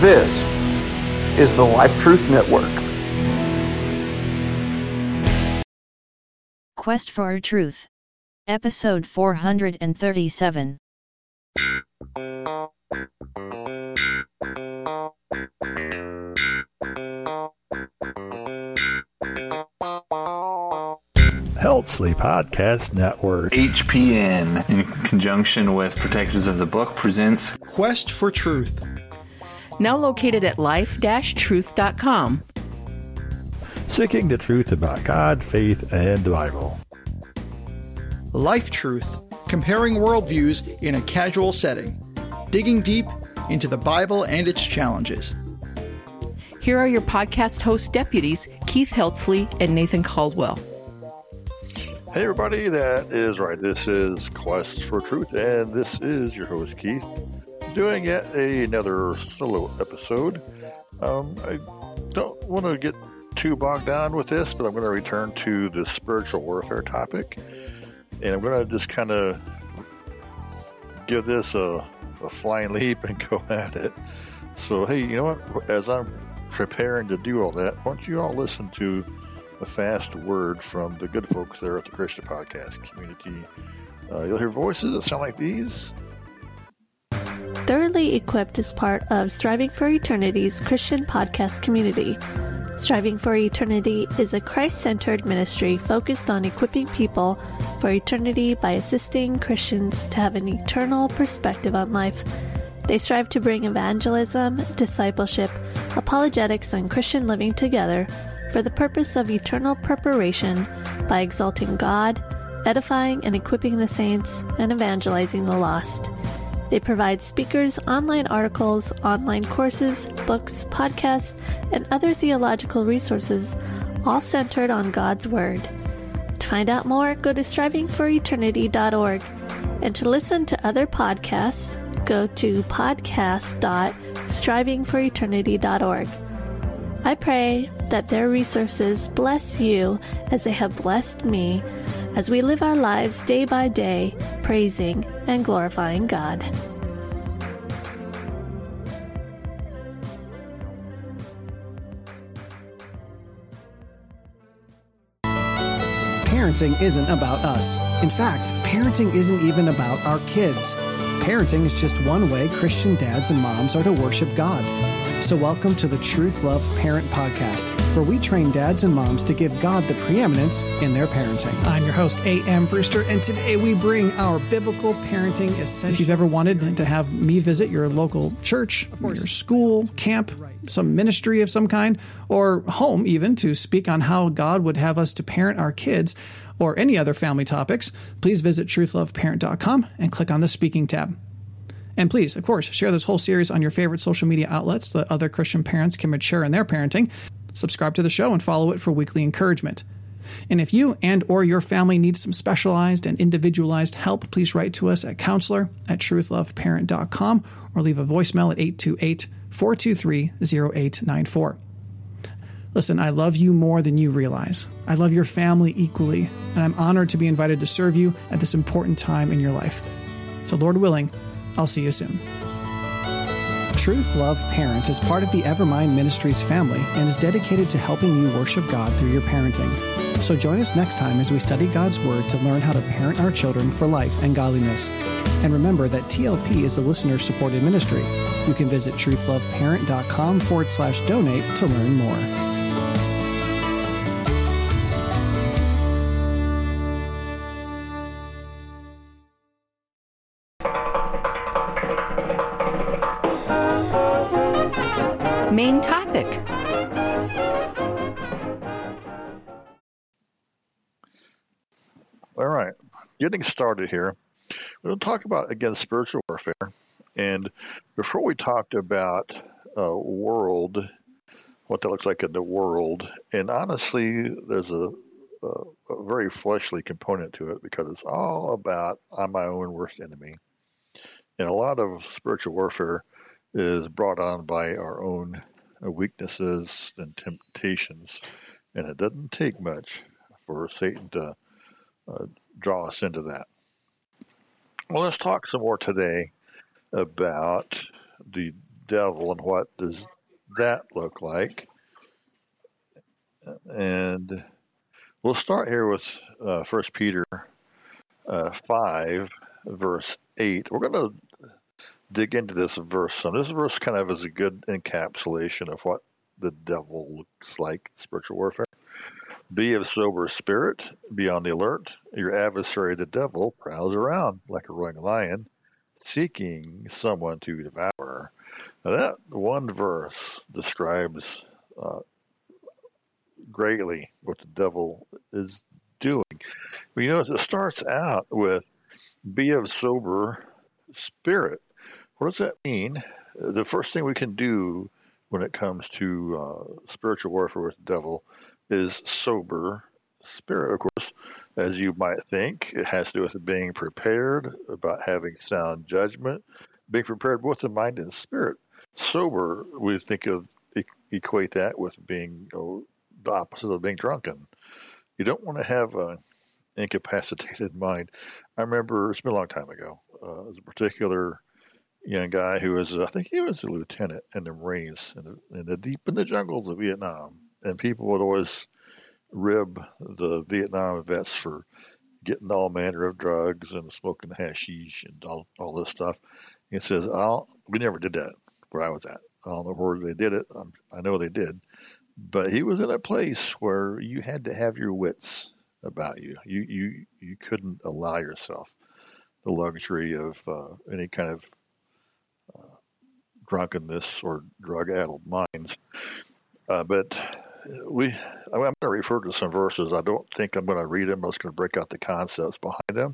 This is the Life Truth Network. Quest for Truth. Episode 437. Helsley Podcast Network. HPN, in conjunction with Protectors of the Book, presents Quest for Truth. Now located at life-truth.com. Seeking the truth about God, faith, and the Bible. Life Truth, comparing worldviews in a casual setting, digging deep into the Bible and its challenges. Here are your podcast host deputies, Keith Heltsley and Nathan Caldwell. Hey, everybody, that is right. This is Quest for Truth, and this is your host, Keith, doing yet another solo episode. Um, I don't want to get too bogged down with this, but I'm going to return to the spiritual warfare topic, and I'm going to just kind of give this a, a flying leap and go at it. So, hey, you know what? As I'm preparing to do all that, why don't you all listen to a fast word from the good folks there at the Christian Podcast community. Uh, you'll hear voices that sound like these. Thoroughly Equipped is part of Striving for Eternity's Christian podcast community. Striving for Eternity is a Christ centered ministry focused on equipping people for eternity by assisting Christians to have an eternal perspective on life. They strive to bring evangelism, discipleship, apologetics, and Christian living together for the purpose of eternal preparation by exalting God, edifying and equipping the saints, and evangelizing the lost. They provide speakers, online articles, online courses, books, podcasts, and other theological resources, all centered on God's Word. To find out more, go to strivingforeternity.org. And to listen to other podcasts, go to podcast.strivingforeternity.org. I pray that their resources bless you as they have blessed me as we live our lives day by day, praising and glorifying God. Parenting isn't about us. In fact, parenting isn't even about our kids. Parenting is just one way Christian dads and moms are to worship God. So, welcome to the Truth Love Parent Podcast, where we train dads and moms to give God the preeminence in their parenting. I'm your host, A.M. Brewster, and today we bring our biblical parenting essentials. If you've ever wanted to have me visit your local church, your school, camp, some ministry of some kind, or home even to speak on how God would have us to parent our kids, or any other family topics, please visit truthloveparent.com and click on the speaking tab. And please, of course, share this whole series on your favorite social media outlets so that other Christian parents can mature in their parenting. Subscribe to the show and follow it for weekly encouragement. And if you and or your family needs some specialized and individualized help, please write to us at counselor at truthloveparent.com or leave a voicemail at 828 423 0894. Listen, I love you more than you realize. I love your family equally, and I'm honored to be invited to serve you at this important time in your life. So, Lord willing, I'll see you soon. Truth Love Parent is part of the Evermind Ministries family and is dedicated to helping you worship God through your parenting. So join us next time as we study God's Word to learn how to parent our children for life and godliness. And remember that TLP is a listener supported ministry. You can visit truthloveparent.com forward slash donate to learn more. Getting started here. We're going to talk about, again, spiritual warfare. And before we talked about uh, world, what that looks like in the world, and honestly, there's a, a, a very fleshly component to it because it's all about I'm my own worst enemy. And a lot of spiritual warfare is brought on by our own weaknesses and temptations. And it doesn't take much for Satan to uh, draw us into that. Well, let's talk some more today about the devil and what does that look like? And we'll start here with uh, 1 Peter uh, 5, verse 8. We're going to dig into this verse some. This verse kind of is a good encapsulation of what the devil looks like spiritual warfare. Be of sober spirit, be on the alert. Your adversary, the devil, prowls around like a roaring lion, seeking someone to devour. Now that one verse describes uh, greatly what the devil is doing. But you know, it starts out with be of sober spirit. What does that mean? The first thing we can do when it comes to uh, spiritual warfare with the devil is sober spirit. Of course, as you might think, it has to do with being prepared, about having sound judgment, being prepared both in mind and spirit. Sober, we think of equate that with being the opposite of being drunken. You don't want to have an incapacitated mind. I remember it's been a long time ago. Uh, there's a particular young guy who was, I think he was a lieutenant in the Marines in the, in the deep in the jungles of Vietnam, and people would always rib the Vietnam vets for getting all manner of drugs and smoking hashish and all, all this stuff. He says, I'll, we never did that where I was at. I don't know where they did it. I'm, I know they did. But he was in a place where you had to have your wits about you. You you you couldn't allow yourself the luxury of uh, any kind of uh, drunkenness or drug-addled minds. Uh, but we, I'm going to refer to some verses. I don't think I'm going to read them. I'm just going to break out the concepts behind them.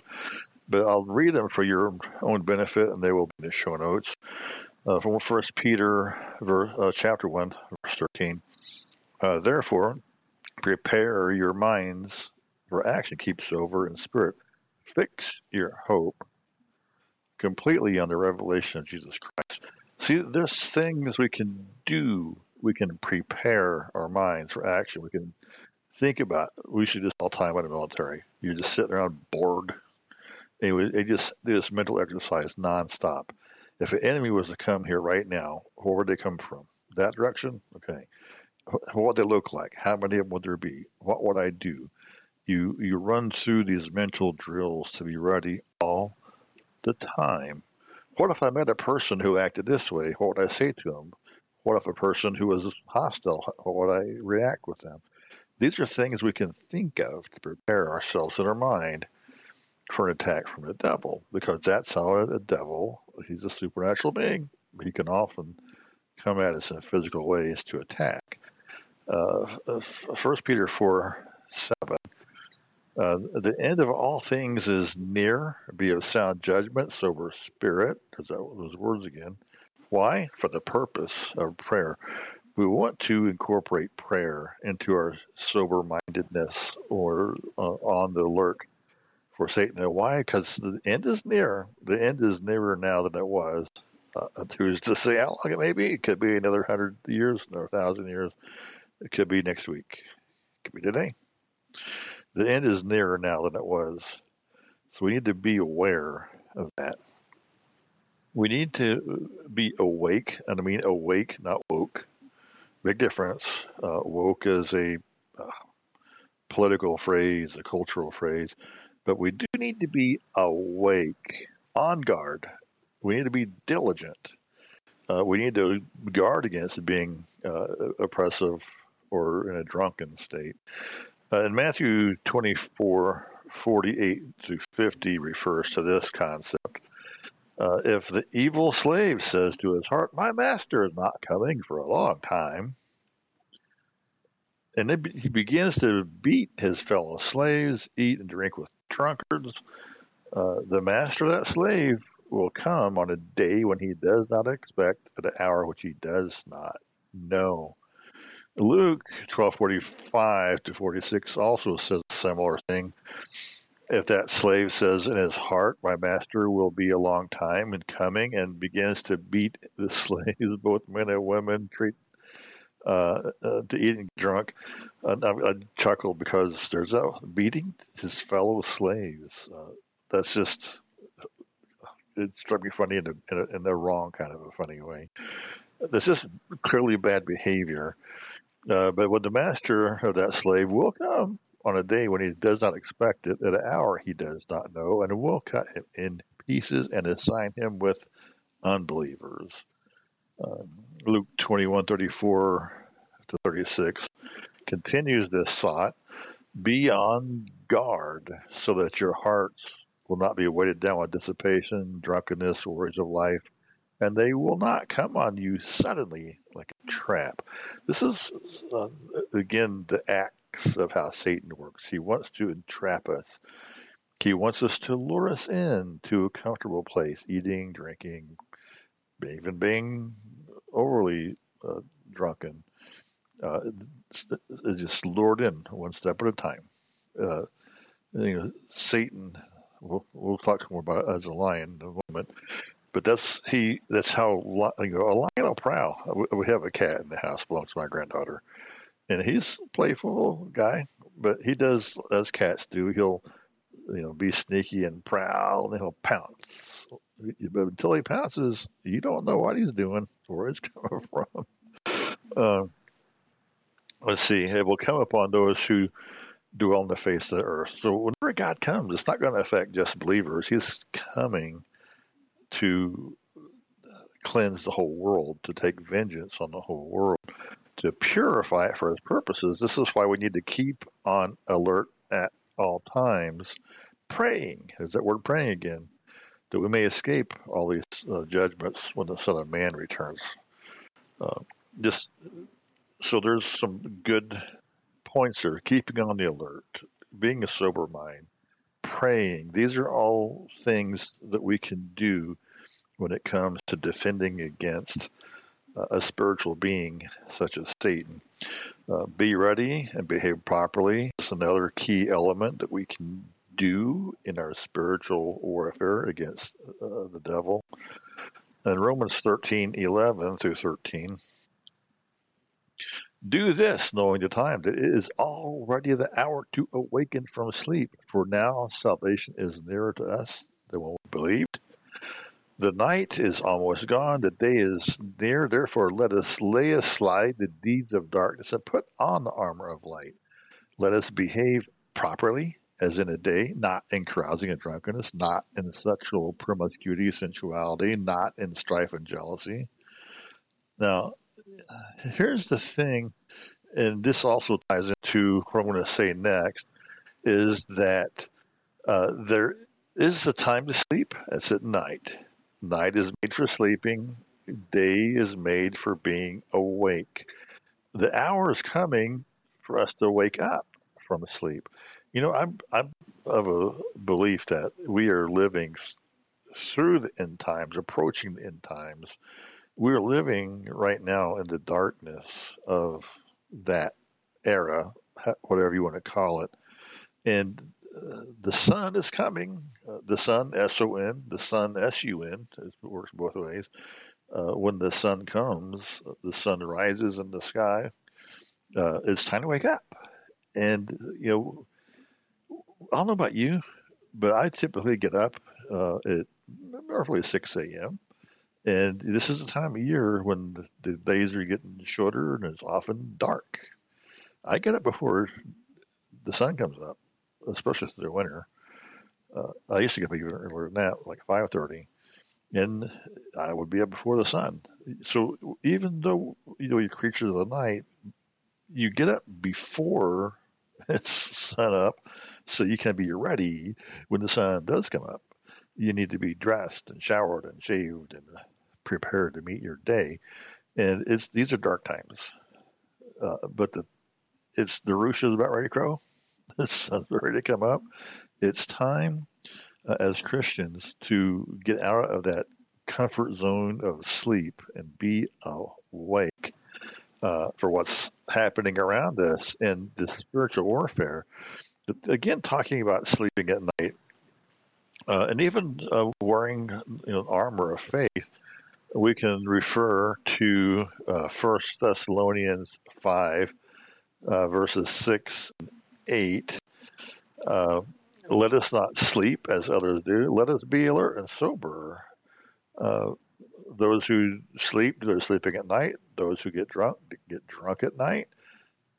But I'll read them for your own benefit, and they will be in the show notes. Uh, from First Peter, verse, uh, chapter one, verse thirteen. Uh, therefore, prepare your minds for action. Keep sober in spirit. Fix your hope completely on the revelation of Jesus Christ. See, there's things we can do. We can prepare our minds for action. We can think about. We should just all time in the military. You're just sitting around bored. Anyway, they just this mental exercise nonstop. If an enemy was to come here right now, where would they come from? That direction? Okay what would they look like? How many of them would there be? What would I do? You you run through these mental drills to be ready all the time. What if I met a person who acted this way? What would I say to them? What if a person who is hostile? How would I react with them? These are things we can think of to prepare ourselves in our mind for an attack from the devil, because that's how the devil, he's a supernatural being. He can often come at us in physical ways to attack uh, First Peter four seven. Uh, the end of all things is near. Be of sound judgment, sober spirit. Those words again. Why? For the purpose of prayer. We want to incorporate prayer into our sober mindedness or uh, on the alert for Satan. And why? Because the end is near. The end is nearer now than it was. Uh, who's to say how long it may be? It could be another hundred years, another thousand years. It could be next week. It could be today. The end is nearer now than it was. So we need to be aware of that. We need to be awake, and I mean awake, not woke. Big difference. Uh, woke is a uh, political phrase, a cultural phrase, but we do need to be awake, on guard. We need to be diligent. Uh, we need to guard against being uh, oppressive or in a drunken state. Uh, in Matthew 24, 48 to 50 refers to this concept. Uh, if the evil slave says to his heart, My master is not coming for a long time, and he begins to beat his fellow slaves, eat and drink with drunkards, uh, the master of that slave will come on a day when he does not expect, at an hour which he does not know. Luke 12:45 to 46 also says a similar thing. If that slave says in his heart, "My master will be a long time in coming," and begins to beat the slaves, both men and women, treat uh, uh, to eating drunk, uh, I, I chuckle because there's a beating his fellow slaves. Uh, that's just it struck me funny in, a, in, a, in the wrong kind of a funny way. this is clearly bad behavior. Uh, but when the master of that slave will come on a day when he does not expect it, at an hour he does not know, and will cut him in pieces and assign him with unbelievers. Um, Luke 21 34 to 36 continues this thought be on guard so that your hearts will not be weighted down with dissipation, drunkenness, worries of life, and they will not come on you suddenly like a trap. This is, uh, again, the acts of how Satan works. He wants to entrap us. He wants us to lure us in to a comfortable place, eating, drinking, even being overly uh, drunken. Uh, it's, it's just lured in one step at a time. Uh, you know, Satan. We'll, we'll talk more about as a lion in a moment, but that's he. That's how you know, a lion will prowl. We have a cat in the house, belongs to my granddaughter, and he's a playful guy, but he does as cats do. He'll you know be sneaky and prowl, and he'll pounce. But until he pounces, you don't know what he's doing, or where it's coming from. Uh, let's see. It will come upon those who dwell on the face of the earth. So whenever God comes, it's not going to affect just believers. He's coming to cleanse the whole world, to take vengeance on the whole world, to purify it for his purposes. This is why we need to keep on alert at all times, praying. Is that word praying again? That we may escape all these uh, judgments when the Son of Man returns. Uh, just so there's some good points are keeping on the alert, being a sober mind, praying. These are all things that we can do when it comes to defending against a spiritual being such as Satan. Uh, be ready and behave properly is another key element that we can do in our spiritual warfare against uh, the devil. In Romans 13 11 through 13, do this, knowing the time, that it is already the hour to awaken from sleep. For now salvation is nearer to us than when we believed. The night is almost gone, the day is near. Therefore, let us lay aside the deeds of darkness and put on the armor of light. Let us behave properly, as in a day, not in carousing and drunkenness, not in sexual promiscuity, sensuality, not in strife and jealousy. Now, here's the thing, and this also ties into what I'm going to say next, is that uh, there is a time to sleep. It's at night. Night is made for sleeping. Day is made for being awake. The hour is coming for us to wake up from sleep. You know, I'm I'm of a belief that we are living through the end times, approaching the end times, we're living right now in the darkness of that era, whatever you want to call it. And the sun is coming. Uh, the sun, S O N, the sun, S U N, it works both ways. Uh, when the sun comes, the sun rises in the sky. Uh, it's time to wake up. And, you know, I don't know about you, but I typically get up uh, at roughly 6 a.m. And this is the time of year when the, the days are getting shorter and it's often dark. I get up before the sun comes up, especially through the winter. Uh, I used to get up even earlier than that, like 5:30, and I would be up before the sun. So even though you know you're creatures of the night, you get up before it's sun up, so you can be ready when the sun does come up. You need to be dressed and showered and shaved and prepared to meet your day. And it's these are dark times, uh, but the it's the roosh is about ready to crow. The sun's ready to come up. It's time uh, as Christians to get out of that comfort zone of sleep and be awake uh, for what's happening around us in this spiritual warfare. Again, talking about sleeping at night, uh, and even uh, wearing you know, armor of faith we can refer to uh, 1 Thessalonians 5, uh, verses 6 and 8. Uh, let us not sleep as others do. Let us be alert and sober. Uh, those who sleep, they're sleeping at night. Those who get drunk, get drunk at night.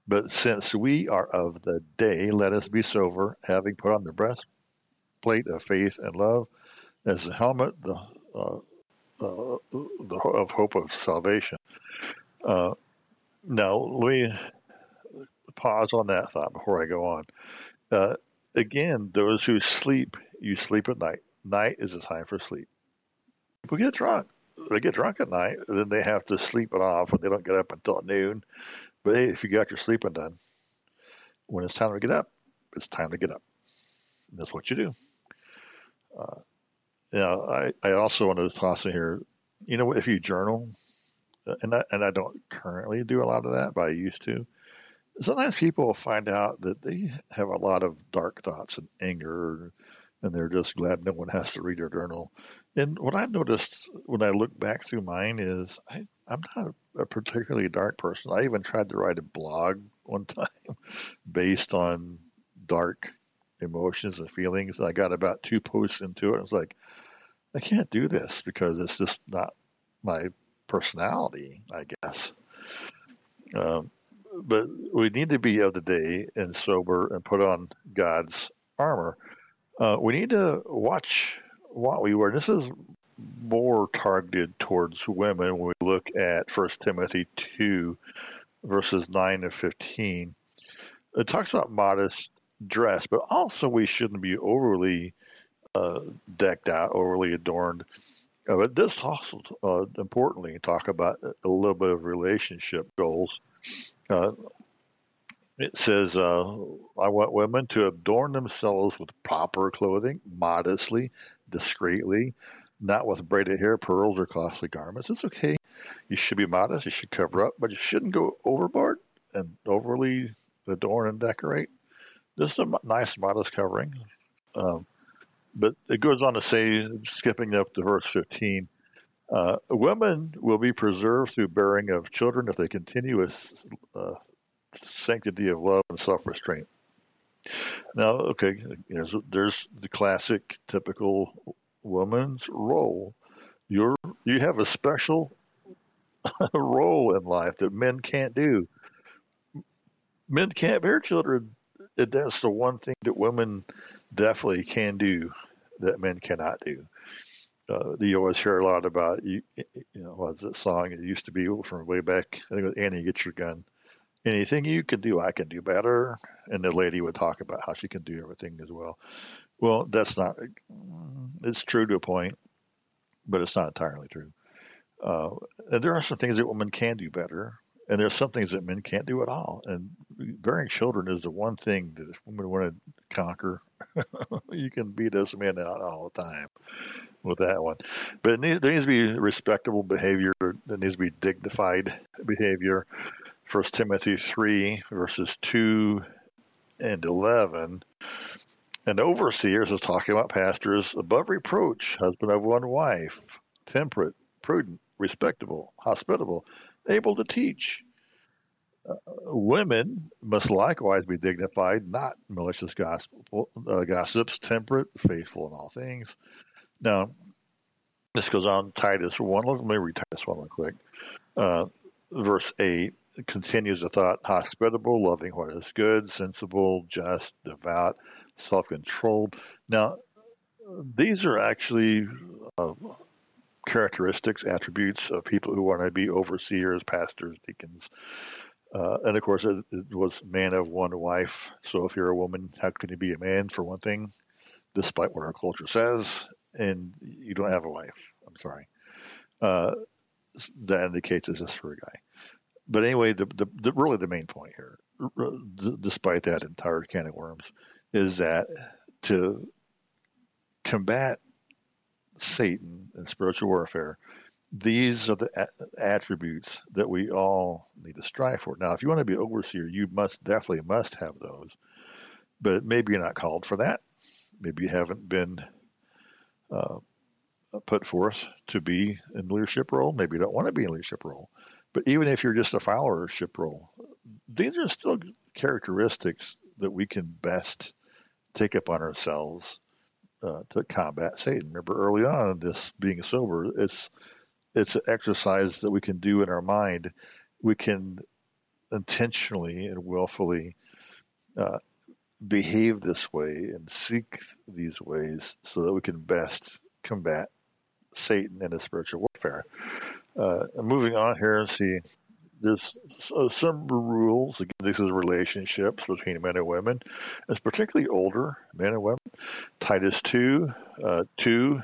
But since we are of the day, let us be sober, having put on the breastplate of faith and love, as the helmet the, uh, uh, the of hope of salvation. Uh, now, let me pause on that thought before I go on. Uh, again, those who sleep, you sleep at night. Night is a time for sleep. People get drunk. They get drunk at night, then they have to sleep it off, and they don't get up until noon. But hey, if you got your sleeping done, when it's time to get up, it's time to get up. And that's what you do. Uh, you know, I, I also want to toss in here, you know, if you journal, uh, and I, and I don't currently do a lot of that, but I used to. Sometimes people find out that they have a lot of dark thoughts and anger, and they're just glad no one has to read their journal. And what I've noticed when I look back through mine is I, I'm not a particularly dark person. I even tried to write a blog one time based on dark emotions and feelings. I got about two posts into it. I was like, I can't do this because it's just not my personality, I guess. Um, but we need to be of the day and sober and put on God's armor. Uh, we need to watch what we wear. This is more targeted towards women when we look at First Timothy 2, verses 9 to 15. It talks about modest dress, but also we shouldn't be overly uh, decked out, overly adorned. Uh, but this also, uh, importantly, talk about a little bit of relationship goals. Uh, it says, uh, I want women to adorn themselves with proper clothing, modestly, discreetly, not with braided hair, pearls, or costly garments. It's okay. You should be modest. You should cover up, but you shouldn't go overboard and overly adorn and decorate. Just a nice, modest covering. Um, but it goes on to say, skipping up to verse 15, uh, women will be preserved through bearing of children if they continue with uh, sanctity of love and self restraint. Now, okay, there's, there's the classic, typical woman's role. You're you have a special role in life that men can't do. Men can't bear children. That's the one thing that women definitely can do that men cannot do. Uh, you always hear a lot about you. You know, what's that song? It used to be from way back. I think it was Annie, get your gun. Anything you can do, I can do better. And the lady would talk about how she can do everything as well. Well, that's not. It's true to a point, but it's not entirely true. Uh, and there are some things that women can do better, and there's some things that men can't do at all. And bearing children is the one thing that if women want to conquer, you can beat us men out all the time with that one. But there needs to be respectable behavior. There needs to be dignified behavior. First Timothy three verses two and eleven. And overseers is talking about pastors above reproach, husband of one wife, temperate, prudent, respectable, hospitable, able to teach. Uh, women must likewise be dignified, not malicious uh, gossips, temperate, faithful in all things. Now, this goes on Titus 1. Let me read Titus 1 real quick. Uh, verse 8 continues the thought hospitable, loving what is good, sensible, just, devout, self controlled. Now, these are actually uh, characteristics, attributes of people who want to be overseers, pastors, deacons. Uh, and of course, it, it, was man of one wife. So if you're a woman, how can you be a man, for one thing, despite what our culture says, and you don't have a wife? I'm sorry. Uh, that indicates it's just for a guy. But anyway, the, the, the really the main point here, despite that entire can of worms, is that to combat Satan and spiritual warfare, these are the attributes that we all need to strive for. Now, if you want to be overseer, you must definitely must have those, but maybe you're not called for that. Maybe you haven't been uh, put forth to be in leadership role. Maybe you don't want to be in leadership role. But even if you're just a followership role, these are still characteristics that we can best take upon ourselves uh, to combat Satan. Remember early on, this being sober, it's it's an exercise that we can do in our mind. We can intentionally and willfully uh, behave this way and seek these ways so that we can best combat Satan and his spiritual warfare. Uh, moving on here, and see, there's uh, some rules. Again, this is relationships between men and women. It's particularly older men and women. Titus 2, uh, 2,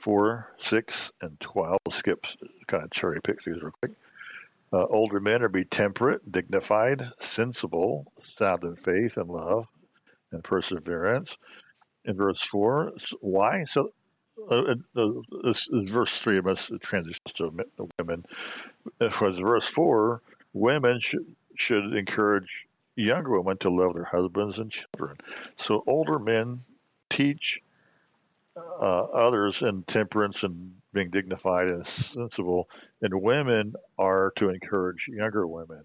4, 6, and 12. We'll skip, kind of cherry pick these real quick. Uh, older men are be temperate, dignified, sensible, sound in faith and love and perseverance. In verse 4, why? So uh, uh, this is verse 3 of us transitions to women. Because verse 4, women should, should encourage younger women to love their husbands and children. So older men teach uh, others in temperance and being dignified and sensible, and women are to encourage younger women.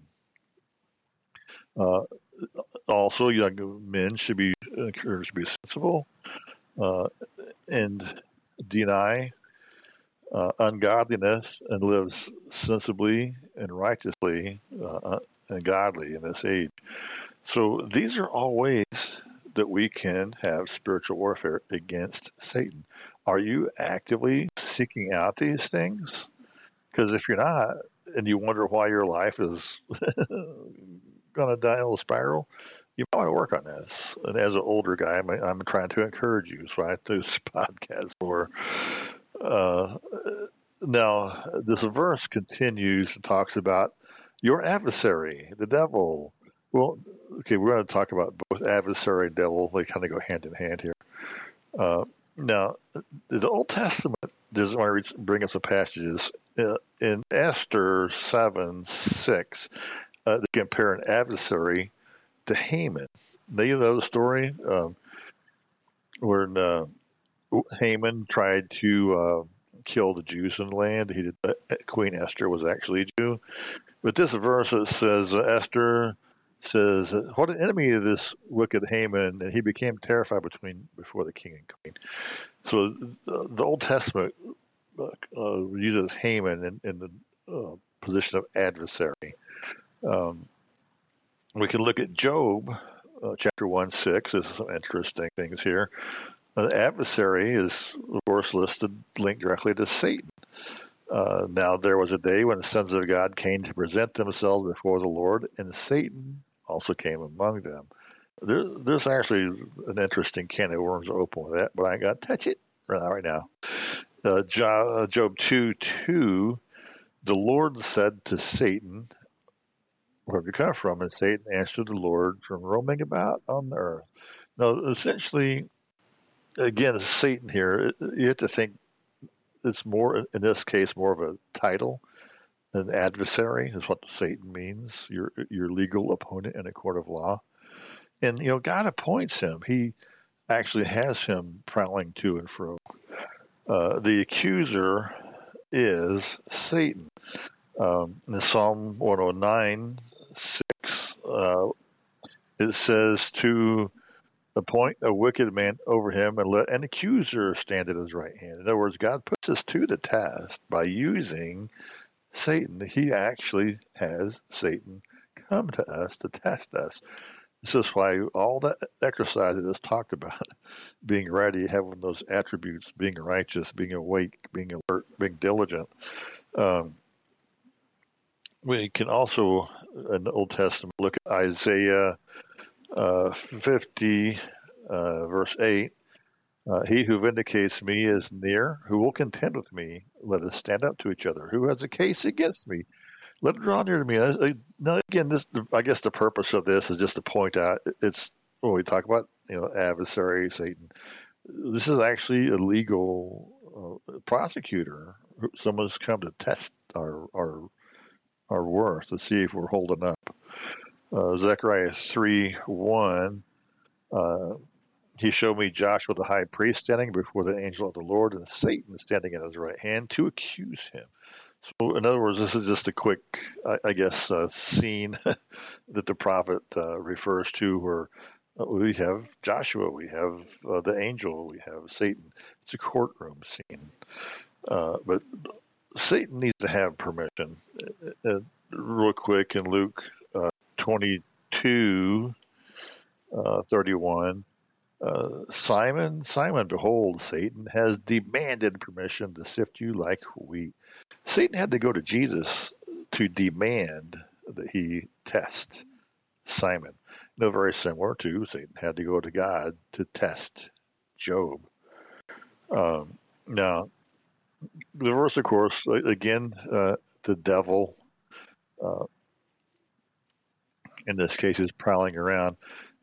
Uh, also, young men should be encouraged to be sensible uh, and deny uh, ungodliness and live sensibly and righteously uh, and godly in this age. So these are all ways that we can have spiritual warfare against Satan. Are you actively seeking out these things? Because if you're not, and you wonder why your life is die a spiral, you might want to work on this. And as an older guy, I'm, I'm trying to encourage you. So I do this podcast for. Uh, now, this verse continues and talks about your adversary, the devil. Well, okay, we're going to talk about both adversary and devil. They kind of go hand in hand here. Uh, now, the Old Testament, there's want to bring up some passages. Uh, in Esther 7 6, uh, they compare an adversary to Haman. Do you know the story? Um, where uh, Haman tried to uh, kill the Jews in the land. He did. Uh, Queen Esther was actually a Jew, but this verse says uh, Esther says, "What an enemy of this wicked Haman!" And he became terrified between before the king and queen. So the, the Old Testament uh, uses Haman in, in the uh, position of adversary. Um, we can look at Job, uh, chapter 1 6. There's some interesting things here. The adversary is, of course, listed linked directly to Satan. Uh, now, there was a day when the sons of God came to present themselves before the Lord, and Satan also came among them. There, there's actually an interesting can of worms open with that, but I ain't got to touch it right now. Uh, Job, Job 2 2, the Lord said to Satan, where have you come from? And Satan answered the Lord, from roaming about on the earth. Now, essentially, again, Satan here. You have to think it's more, in this case, more of a title. An adversary is what Satan means, your, your legal opponent in a court of law. And, you know, God appoints him. He actually has him prowling to and fro. Uh, the accuser is Satan. Um, in Psalm 109, 6, uh, it says to appoint a wicked man over him and let an accuser stand at his right hand. In other words, God puts us to the test by using Satan. He actually has Satan come to us to test us. This is why all that exercise that is talked about, being ready, having those attributes, being righteous, being awake, being alert, being diligent, um, we can also, in the Old Testament, look at Isaiah uh, 50, uh, verse 8. Uh, he who vindicates me is near. Who will contend with me? Let us stand up to each other. Who has a case against me? Let it draw near to me. Now, again, this I guess the purpose of this is just to point out it's when we talk about you know adversary Satan. This is actually a legal uh, prosecutor. Someone's come to test our our our worth to see if we're holding up. Uh, Zechariah 3 1, uh, he showed me Joshua the high priest standing before the angel of the Lord and Satan standing at his right hand to accuse him. So, in other words, this is just a quick, I, I guess, uh, scene that the prophet uh, refers to where uh, we have Joshua, we have uh, the angel, we have Satan. It's a courtroom scene. But Satan needs to have permission. Uh, uh real quick in Luke uh, 22, uh, 31. Uh, Simon, Simon, behold, Satan has demanded permission to sift you like wheat. Satan had to go to Jesus to demand that he test Simon. No, very similar to Satan had to go to God to test Job. Um, now, the verse, of course, again, uh, the devil, uh, in this case, is prowling around.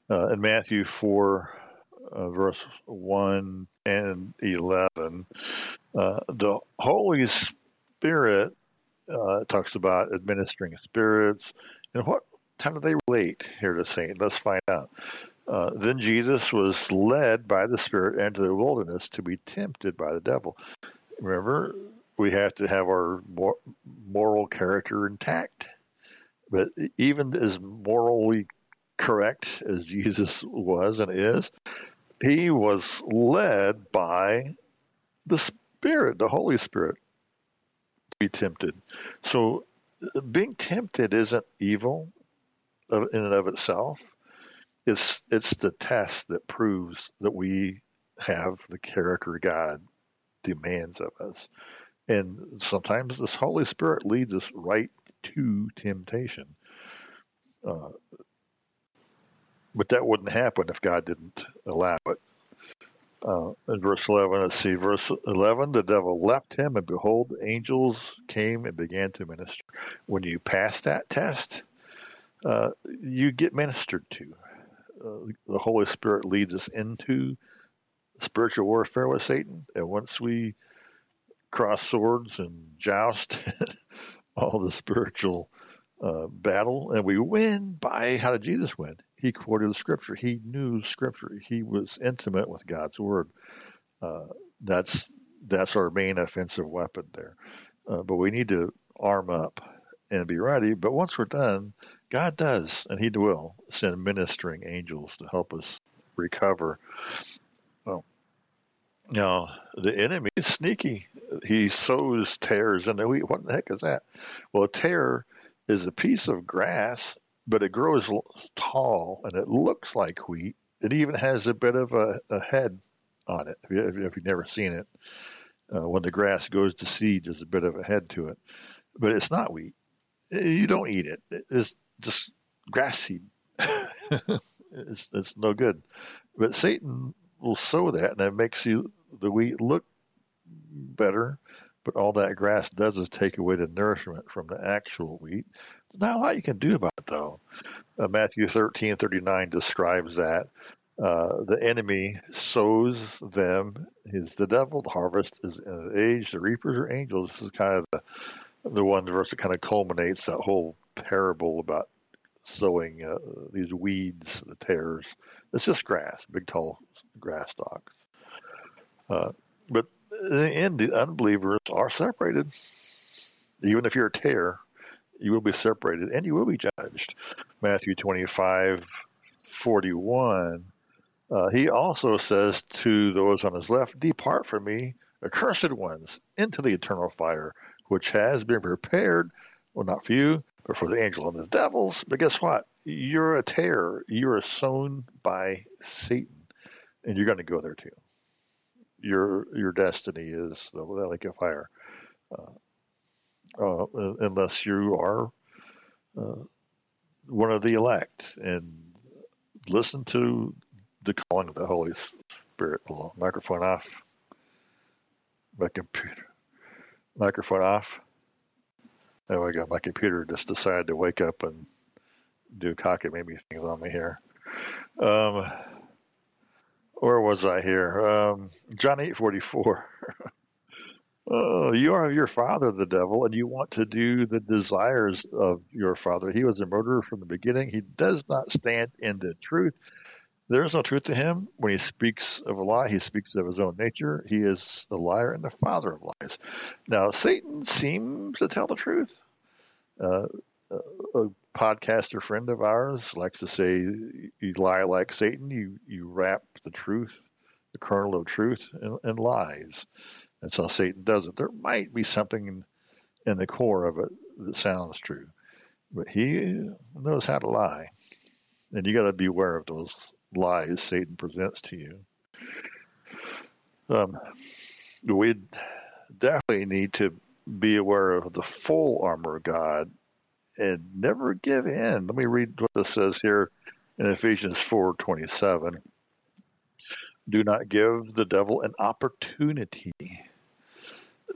Uh, in Matthew 4, uh, verse 1 and 11, uh, the Holy Spirit uh, talks about administering spirits. And what how do they relate here to Satan? Let's find out. Uh, then Jesus was led by the Spirit into the wilderness to be tempted by the devil. Remember, we have to have our moral character intact. But even as morally correct as Jesus was and is, he was led by the Spirit, the Holy Spirit, to be tempted. So being tempted isn't evil in and of itself. It's it's the test that proves that we have the character God demands of us. And sometimes this Holy Spirit leads us right to temptation. Uh, but that wouldn't happen if God didn't allow it. Uh, in verse 11, let's see, verse 11, the devil left him, and behold, angels came and began to minister. When you pass that test, uh, you get ministered to. Uh, the Holy Spirit leads us into spiritual warfare with Satan, and once we cross swords and joust all the spiritual uh, battle, and we win by how did Jesus win? He quoted the scripture. He knew scripture. He was intimate with God's word. Uh, that's that's our main offensive weapon there. Uh, but we need to arm up and be ready. But once we're done, God does, and He will send ministering angels to help us recover. Now the enemy is sneaky. He sows tares in the wheat. What the heck is that? Well, a tare is a piece of grass but it grows tall and it looks like wheat. It even has a bit of a, a head on it. If, you, you've never seen it, uh, when the grass goes to seed, there's a bit of a head to it, but it's not wheat. You don't eat it. It's just grass seed. it's, it's no good. But Satan will sow that, and it makes you the wheat look better. But all that grass does is take away the nourishment from the actual wheat. Not a lot you can do about it, though. Uh, Matthew thirteen thirty nine describes that. Uh, the enemy sows them. Is the devil. The harvest is in age. The reapers are angels. This is kind of the, the one verse that kind of culminates that whole parable about sowing uh, these weeds, the tares. It's just grass, big tall grass stalks. Uh, but in the end, the unbelievers are separated. Even if you're a tare, you will be separated and you will be judged. Matthew 25, 41. Uh, he also says to those on his left, Depart from me, accursed ones, into the eternal fire, which has been prepared, well, not for you, but for the angel and the devils. But guess what? You're a tare. You're sown by Satan, and you're going to go there too. Your your destiny is the lake of fire. Uh, uh, unless you are uh, one of the elect and listen to the calling of the Holy Spirit. Microphone off. My computer. Microphone off. There we go. My computer just decided to wake up and do cockamamie things on me here. Um, where was I here? Um, John eight forty four. Oh, you are your father, the devil, and you want to do the desires of your father. He was a murderer from the beginning. He does not stand in the truth. There is no truth to him. When he speaks of a lie, he speaks of his own nature. He is a liar and the father of lies. Now, Satan seems to tell the truth. Uh, a podcaster friend of ours likes to say, "You lie like Satan. You you wrap the truth, the kernel of truth, and, in lies." And so Satan does it. There might be something in the core of it that sounds true. But he knows how to lie. And you got to be aware of those lies Satan presents to you. Um, we definitely need to be aware of the full armor of God and never give in. Let me read what this says here in Ephesians 4:27. Do not give the devil an opportunity.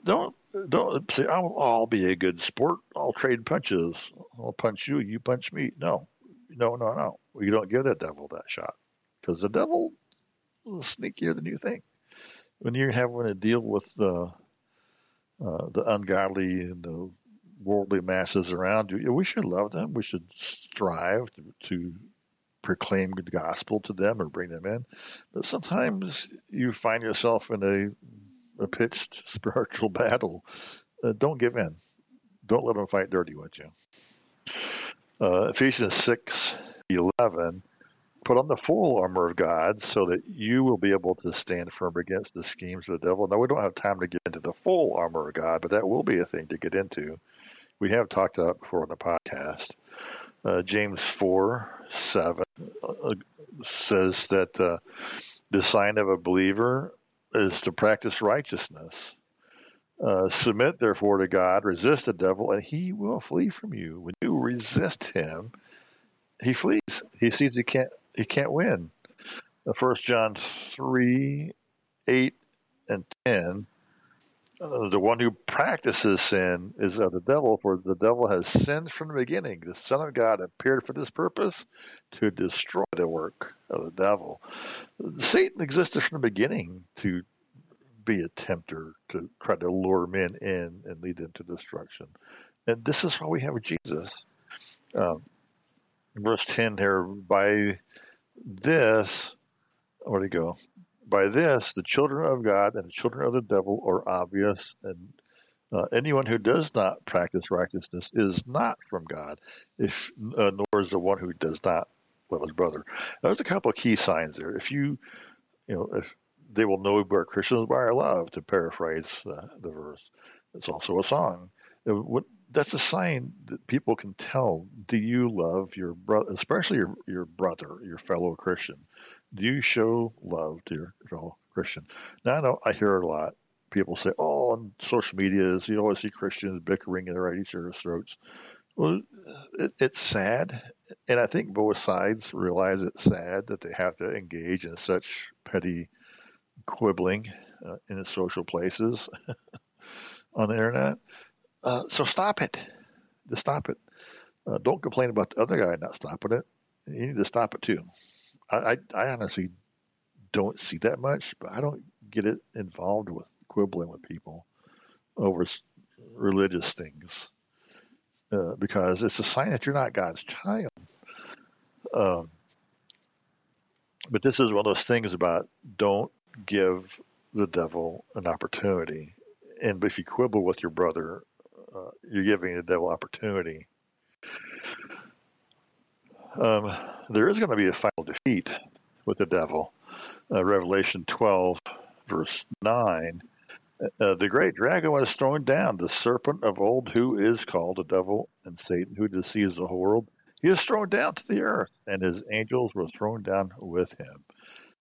Don't don't say I'll, I'll be a good sport. I'll trade punches. I'll punch you. You punch me. No, no, no, no. You don't give that devil that shot because the devil is sneakier than you think. When you're having to deal with the uh, the ungodly and the worldly masses around you, we should love them. We should strive to, to proclaim the gospel to them or bring them in. But sometimes you find yourself in a, a pitched spiritual battle. Uh, don't give in. Don't let them fight dirty with you. Uh, Ephesians 6 11 put on the full armor of God so that you will be able to stand firm against the schemes of the devil. Now, we don't have time to get into the full armor of God, but that will be a thing to get into. We have talked about before on the podcast. Uh, James 4 7 uh, says that uh, the sign of a believer is to practice righteousness. Uh, submit therefore to God, resist the devil, and he will flee from you. When you resist him, he flees. He sees he can't he can't win. First John three, eight and ten. Uh, the one who practices sin is of the devil, for the devil has sinned from the beginning. The Son of God appeared for this purpose to destroy the work of the devil. Satan existed from the beginning to be a tempter, to try to lure men in and lead them to destruction. And this is why we have Jesus. Um, verse 10 here, by this, where do you go? By this, the children of God and the children of the devil are obvious, and uh, anyone who does not practice righteousness is not from God, if uh, nor is the one who does not love his brother. Now, there's a couple of key signs there. If you, you know, if they will know we're Christians by our love, to paraphrase uh, the verse. It's also a song. What, that's a sign that people can tell. Do you love your brother, especially your, your brother, your fellow Christian? Do you show love to your fellow Christian? Now I know I hear a lot. People say, "Oh, on social media, you always see Christians bickering and they're at each other's throats." Well, it, it's sad, and I think both sides realize it's sad that they have to engage in such petty quibbling uh, in social places on the internet. Uh, so stop it. Just stop it. Uh, don't complain about the other guy not stopping it. You need to stop it too. I, I, honestly don't see that much, but I don't get it involved with quibbling with people over religious things uh, because it's a sign that you're not God's child. Um, but this is one of those things about don't give the devil an opportunity. And if you quibble with your brother uh, you're giving the devil opportunity. Um, there is going to be a final defeat with the devil. Uh, Revelation 12, verse 9. Uh, the great dragon was thrown down, the serpent of old who is called the devil and Satan, who deceives the whole world. He is thrown down to the earth, and his angels were thrown down with him.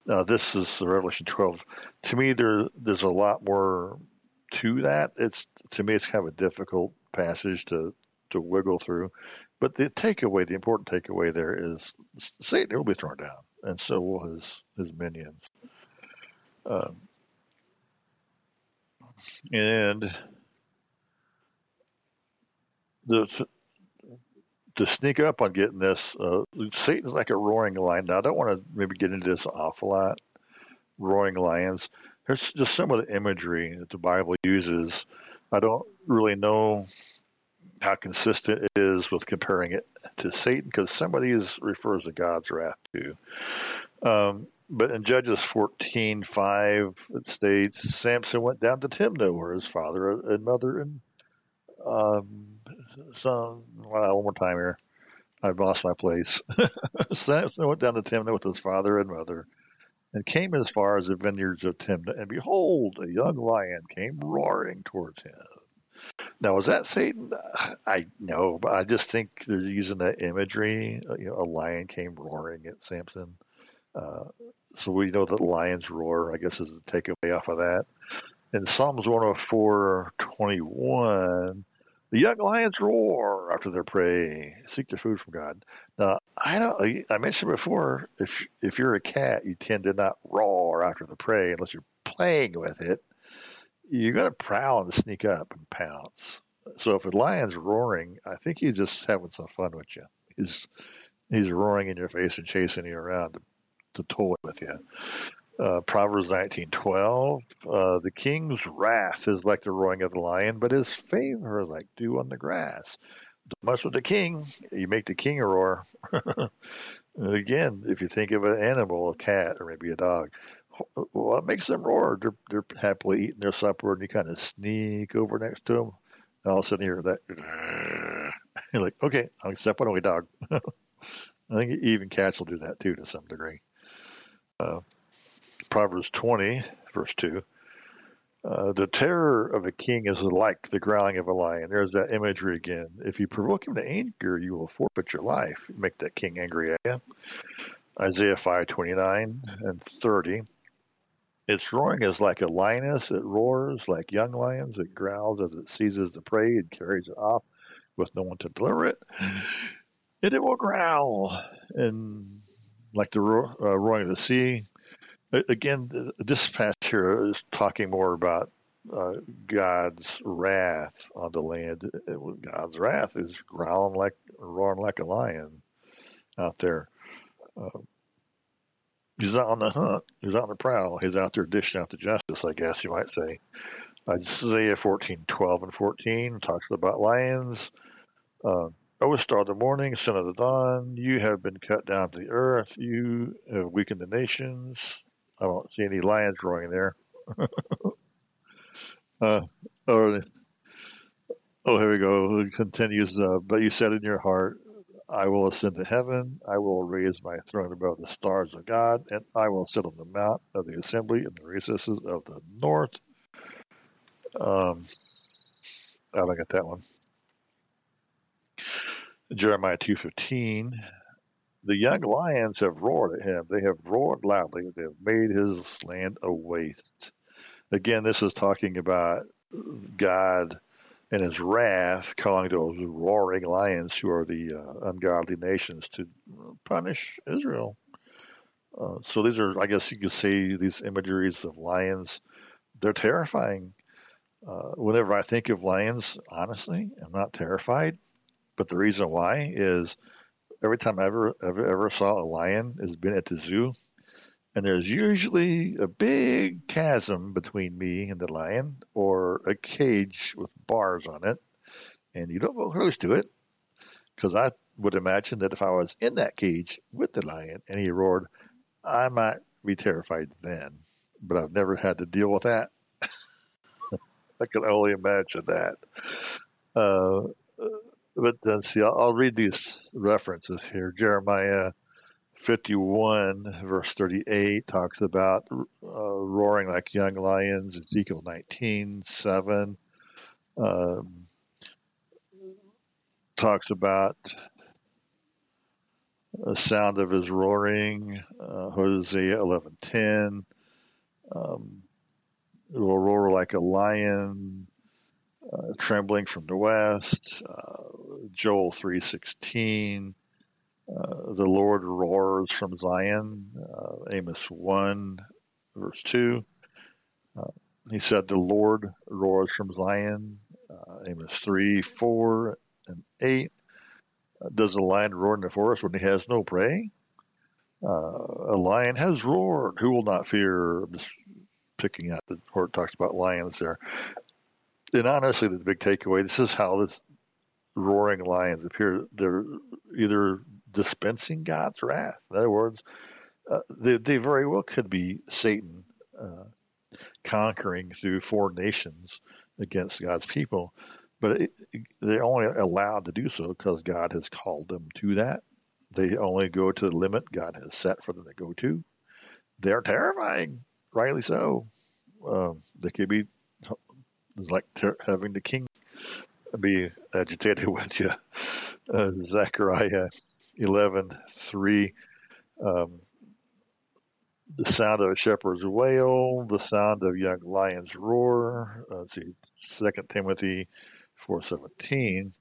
Now, this is Revelation 12. To me, there there's a lot more to that. It's to me, it's kind of a difficult passage to to wiggle through. But the takeaway, the important takeaway there is Satan will be thrown down, and so will his his minions. Um, and the to sneak up on getting this, uh, Satan's like a roaring lion. Now, I don't want to maybe get into this an awful lot. Roaring lions there's just some of the imagery that the Bible uses. I don't really know how consistent it is with comparing it to Satan because some of these refers to God's wrath too. Um, but in Judges 14:5, it states Samson went down to Timnah where his father and mother and um, son. Well, one more time here. I've lost my place. Samson went down to Timnah with his father and mother and came as far as the vineyards of Timnah. And behold, a young lion came roaring towards him. Now, is that Satan? I know, but I just think they're using that imagery. Uh, you know, a lion came roaring at Samson. Uh, so we know that lions roar, I guess, is a takeaway off of that. In Psalms 104, 21, the young lions roar after their prey, seek their food from God. Now, I don't. I mentioned before, if if you're a cat, you tend to not roar after the prey unless you're playing with it you're going to prowl and sneak up and pounce. So if a lion's roaring, I think he's just having some fun with you. He's he's roaring in your face and chasing you around to, to toy with you. Uh, Proverbs 19:12, uh, the king's wrath is like the roaring of the lion, but his favor is like dew on the grass. Don't mess with the king, you make the king roar. Again, if you think of an animal, a cat or maybe a dog, what makes them roar? They're, they're happily eating their supper, and you kind of sneak over next to them. And all of a sudden, you hear that. You're like, okay, I'll step on away, dog. I think even cats will do that too to some degree. Uh, Proverbs 20, verse 2. Uh, the terror of a king is like the growling of a lion. There's that imagery again. If you provoke him to anger, you will forfeit your life. Make that king angry at you. Isaiah 5, 29 and 30. Its roaring is like a lioness. It roars like young lions. It growls as it seizes the prey and carries it off with no one to deliver it. And it will growl and like the ro- uh, roaring of the sea. Again, this passage here is talking more about uh, God's wrath on the land. God's wrath is growling like, roaring like a lion out there. Uh, he's not on the hunt. He's out on the prowl. He's out there dishing out the justice, I guess you might say. Isaiah 14, 12 and 14 talks about lions. Uh, O star of the morning, son of the dawn, you have been cut down to the earth. You have weakened the nations. I don't see any lions roaring there. uh, oh, oh, here we go. It continues. Uh, but you said in your heart, I will ascend to heaven. I will raise my throne above the stars of God, and I will sit on the mount of the assembly in the recesses of the north. Um, I don't get that one. Jeremiah two fifteen. The young lions have roared at him. They have roared loudly. They have made his land a waste. Again, this is talking about God in his wrath, calling those roaring lions who are the uh, ungodly nations to punish Israel. Uh, so these are, I guess you could say, these imageries of lions. They're terrifying. Uh, whenever I think of lions, honestly, I'm not terrified. But the reason why is every time I ever ever ever saw a lion has been at the zoo and there's usually a big chasm between me and the lion or a cage with bars on it. And you don't go close to it because I would imagine that if I was in that cage with the lion and he roared, I might be terrified then. But I've never had to deal with that. I can only imagine that. Uh, but uh, see, I'll read these references here. Jeremiah 51, verse 38, talks about uh, roaring like young lions. Ezekiel 19, 7 um, talks about the sound of his roaring. Uh, Hosea 11:10 um, it will roar like a lion, uh, trembling from the west. Uh, Joel 3:16 uh, the Lord roars from Zion, uh, Amos 1, verse 2. Uh, he said, The Lord roars from Zion, uh, Amos 3, 4, and 8. Uh, does a lion roar in the forest when he has no prey? a lion has roared. Who will not fear? I'm just picking up the it talks about lions there. And honestly, the big takeaway this is how this roaring lions appear. They're either dispensing God's wrath. In other words, uh, they, they, very well could be Satan uh, conquering through foreign nations against God's people, but it, they're only allowed to do so because God has called them to that. They only go to the limit God has set for them to go to. They're terrifying, rightly so. Uh, they could be like ter- having the king be agitated with you. Uh, Zechariah 11 3. Um, the sound of a shepherd's wail, the sound of young lions roar. Uh, let's see, Second Timothy four seventeen.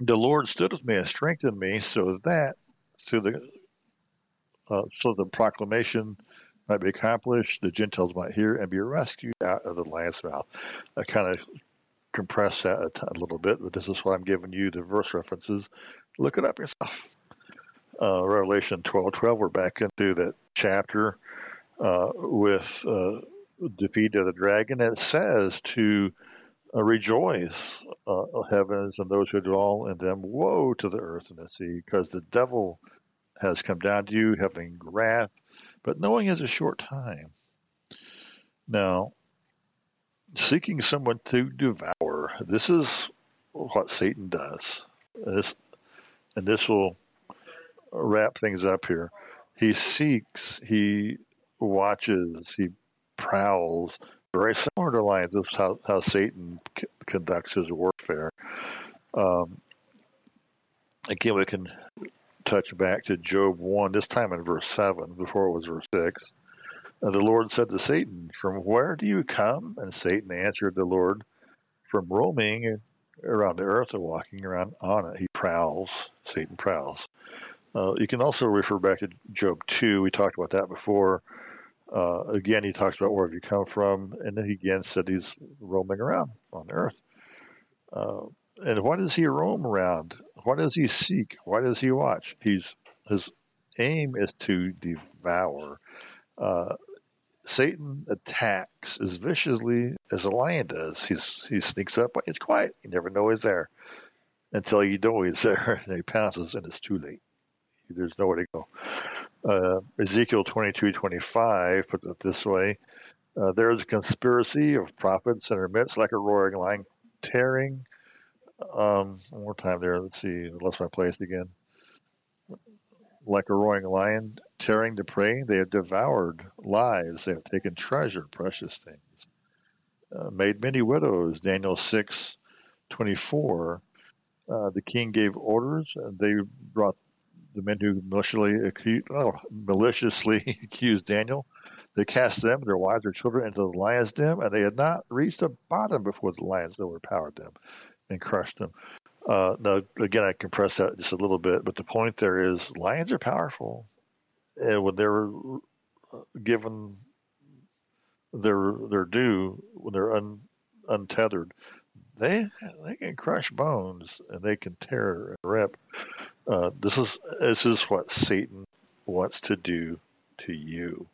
The Lord stood with me and strengthened me, so that through the uh, so the proclamation might be accomplished, the Gentiles might hear and be rescued out of the lion's mouth. I kind of compress that a, t- a little bit, but this is why I'm giving you the verse references. Look it up yourself. Uh, Revelation 12 12, we're back into that chapter uh, with uh, defeat of the dragon. It says to uh, rejoice, uh, heavens and those who dwell in them. Woe to the earth and the sea, because the devil has come down to you, having wrath, but knowing is a short time. Now, seeking someone to devour, this is what Satan does. This, and this will wrap things up here. He seeks, he watches, he prowls, very similar to lions. This is how, how Satan c- conducts his warfare. Um, again, we can touch back to Job 1, this time in verse 7, before it was verse 6. And the Lord said to Satan, From where do you come? And Satan answered the Lord, From roaming around the earth or walking around on it. He prowls. Satan prowls. Uh, you can also refer back to Job 2. We talked about that before. Uh, again, he talks about where have you come from, and then he again said he's roaming around on earth. Uh, and why does he roam around? Why does he seek? Why does he watch? He's his aim is to devour. Uh, Satan attacks as viciously as a lion does. He's he sneaks up, he's quiet. You never know he's there until you know he's there, and he pounces, and it's too late. There's nowhere to go. Uh, Ezekiel 22:25 put it this way: uh, There is a conspiracy of prophets in our midst, like a roaring lion, tearing. Um, one more time there. Let's see. I lost my place again. Like a roaring lion, tearing the prey, they have devoured lives. They have taken treasure, precious things. Uh, made many widows. Daniel 6:24. Uh, the king gave orders, and they brought the men who maliciously accused, oh, maliciously accused Daniel. They cast them, their wives, their children into the lion's den, and they had not reached the bottom before the lions overpowered them and crushed them. Uh, now, again, I compress that just a little bit, but the point there is lions are powerful. And when they're given their their due, when they're un, untethered, they they can crush bones and they can tear and rip. Uh, this is this is what Satan wants to do to you.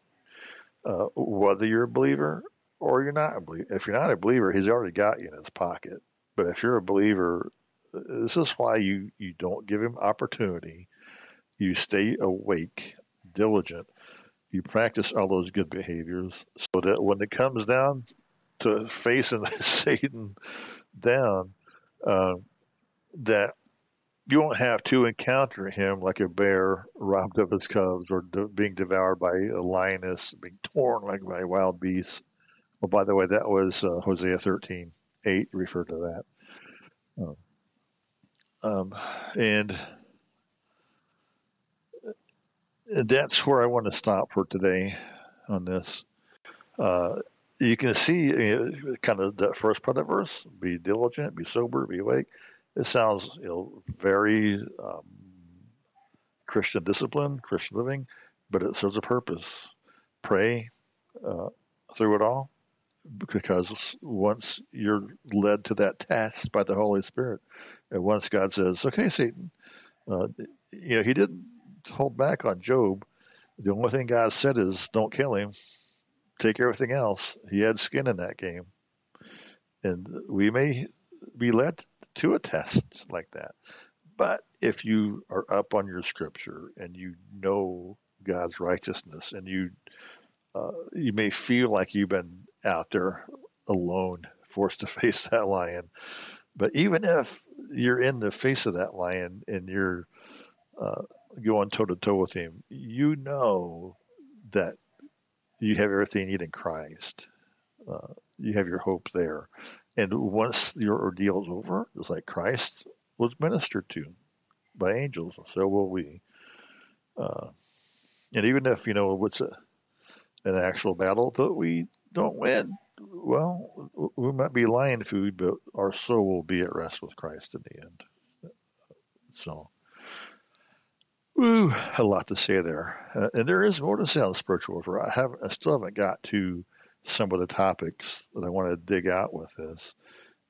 Uh, whether you're a believer or you're not a believer, if you're not a believer, he's already got you in his pocket. But if you're a believer, this is why you you don't give him opportunity. You stay awake, diligent. You practice all those good behaviors, so that when it comes down to facing Satan down, uh, that you won't have to encounter him like a bear robbed of his cubs or de- being devoured by a lioness, being torn like by a wild beasts. Well, by the way, that was uh, Hosea 13, 8 referred to that. Um, um, and that's where I want to stop for today on this. Uh, you can see uh, kind of that first part of verse be diligent, be sober, be awake. It sounds you know very um, Christian discipline, Christian living, but it serves a purpose. Pray uh, through it all, because once you're led to that task by the Holy Spirit, and once God says, "Okay, Satan," uh, you know He didn't hold back on Job. The only thing God said is, "Don't kill him. Take everything else." He had skin in that game, and we may be led to a test like that. But if you are up on your scripture and you know God's righteousness, and you uh, you may feel like you've been out there alone, forced to face that lion. But even if you're in the face of that lion and you're uh, going toe to toe with him, you know that you have everything you need in Christ. Uh, you have your hope there. and once your ordeal is over, it's like Christ was ministered to by angels, and so will we. Uh, and even if you know what's a, an actual battle that we don't win, well, we might be lion food, but our soul will be at rest with Christ in the end. So, woo, a lot to say there, uh, and there is more to say on spiritual warfare. I have, I still haven't got to some of the topics that I want to dig out with this,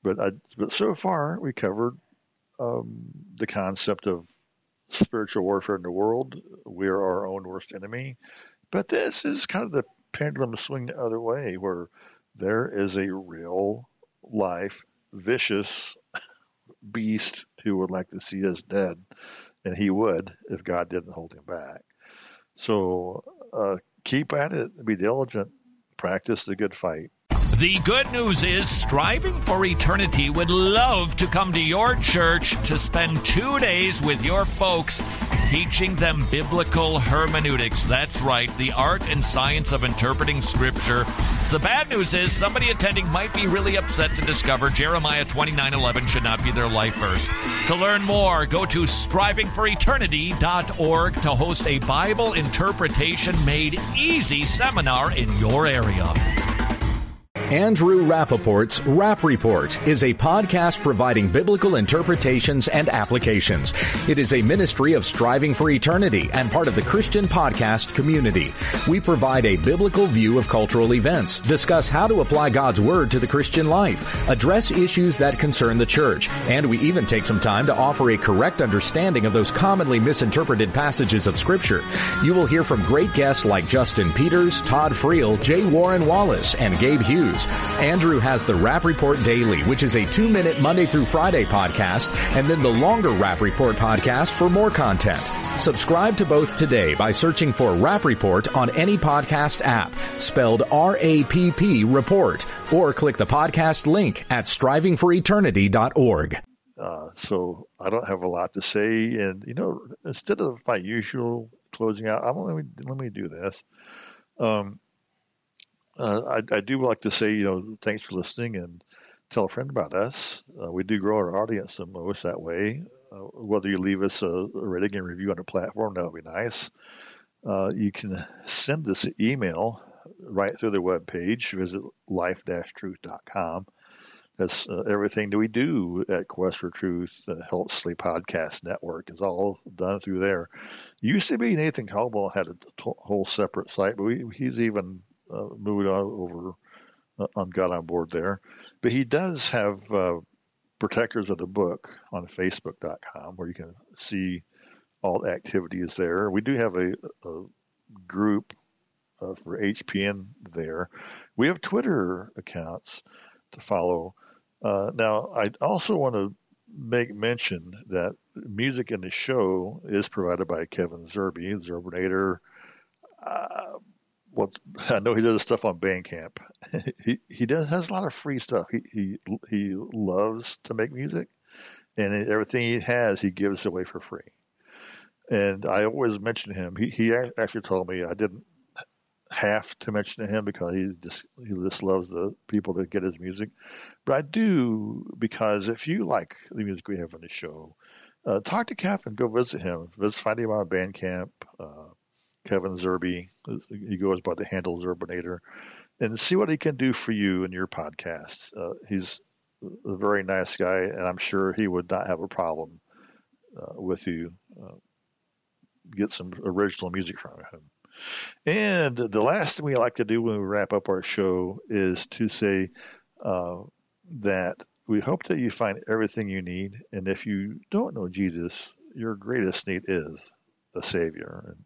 but I, but so far we covered um, the concept of spiritual warfare in the world. We are our own worst enemy, but this is kind of the pendulum swing the other way, where there is a real life vicious beast who would like to see us dead, and he would if God didn't hold him back. So uh, keep at it, be diligent, practice the good fight. The good news is Striving for Eternity would love to come to your church to spend two days with your folks teaching them biblical hermeneutics. That's right, the art and science of interpreting Scripture. The bad news is somebody attending might be really upset to discover Jeremiah 29:11 should not be their life verse. To learn more, go to strivingforeternity.org to host a Bible interpretation made easy seminar in your area. Andrew Rappaport's Rap Report is a podcast providing biblical interpretations and applications. It is a ministry of striving for eternity and part of the Christian podcast community. We provide a biblical view of cultural events, discuss how to apply God's word to the Christian life, address issues that concern the church, and we even take some time to offer a correct understanding of those commonly misinterpreted passages of scripture. You will hear from great guests like Justin Peters, Todd Friel, J. Warner Wallace, and Gabe Hughes. Andrew has the Rap Report Daily, which is a two minute Monday through Friday podcast, and then the longer Rap Report podcast for more content. Subscribe to both today by searching for Rap Report on any podcast app, spelled R-A-P-P report, or click the podcast link at strivingforeternity.org. Uh, so I don't have a lot to say, and you know, instead of my usual closing out, I'm let me let me do this. Um, uh, I, I, do like to say, you know, thanks for listening and tell a friend about us. Uh, we do grow our audience the most that way. Uh, whether you leave us a, a, rating and review on a platform, that would be nice. Uh, you can send us an email right through the web page. Visit life-truth.com. That's uh, everything that we do at Quest for Truth, the Health Sleep Podcast Network is all done through there. Used to be Nathan Caldwell had a t- whole separate site, but we, he's even uh, moved over uh, on got on board there. But he does have uh, protectors of the book on Facebook.com where you can see all activities there. We do have a, a group uh, for HPN there. We have Twitter accounts to follow. Uh, now, I also want to make mention that music in the show is provided by Kevin Zerby, Zerbinator. Uh, what I know he does stuff on Bandcamp. he he does has a lot of free stuff. He he he loves to make music, and everything he has he gives away for free. And I always mention him. He he actually told me I didn't have to mention him because he just he just loves the people that get his music, but I do because if you like the music we have on the show, uh, talk to Kevin. Go visit him. Visit find him on Bandcamp. Uh, Kevin Zerby. He goes by the handle Zerbinator, and see what he can do for you in your podcast. Uh, he's a very nice guy, and I'm sure he would not have a problem uh, with you. Uh, get some original music from him. And the last thing we like to do when we wrap up our show is to say uh, that we hope that you find everything you need, and if you don't know Jesus, your greatest need is a Savior. And